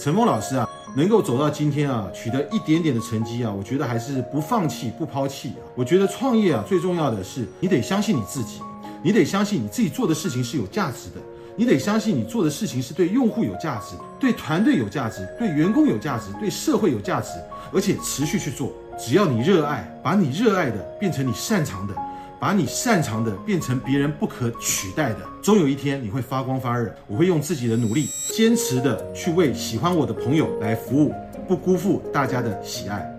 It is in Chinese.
陈峰老师啊，能够走到今天啊，取得一点点的成绩啊，我觉得还是不放弃、不抛弃啊。我觉得创业啊，最重要的是你得相信你自己，你得相信你自己做的事情是有价值的，你得相信你做的事情是对用户有价值、对团队有价值、对员工有价值、对社会有价值，而且持续去做。只要你热爱，把你热爱的变成你擅长的。把你擅长的变成别人不可取代的，终有一天你会发光发热。我会用自己的努力，坚持的去为喜欢我的朋友来服务，不辜负大家的喜爱。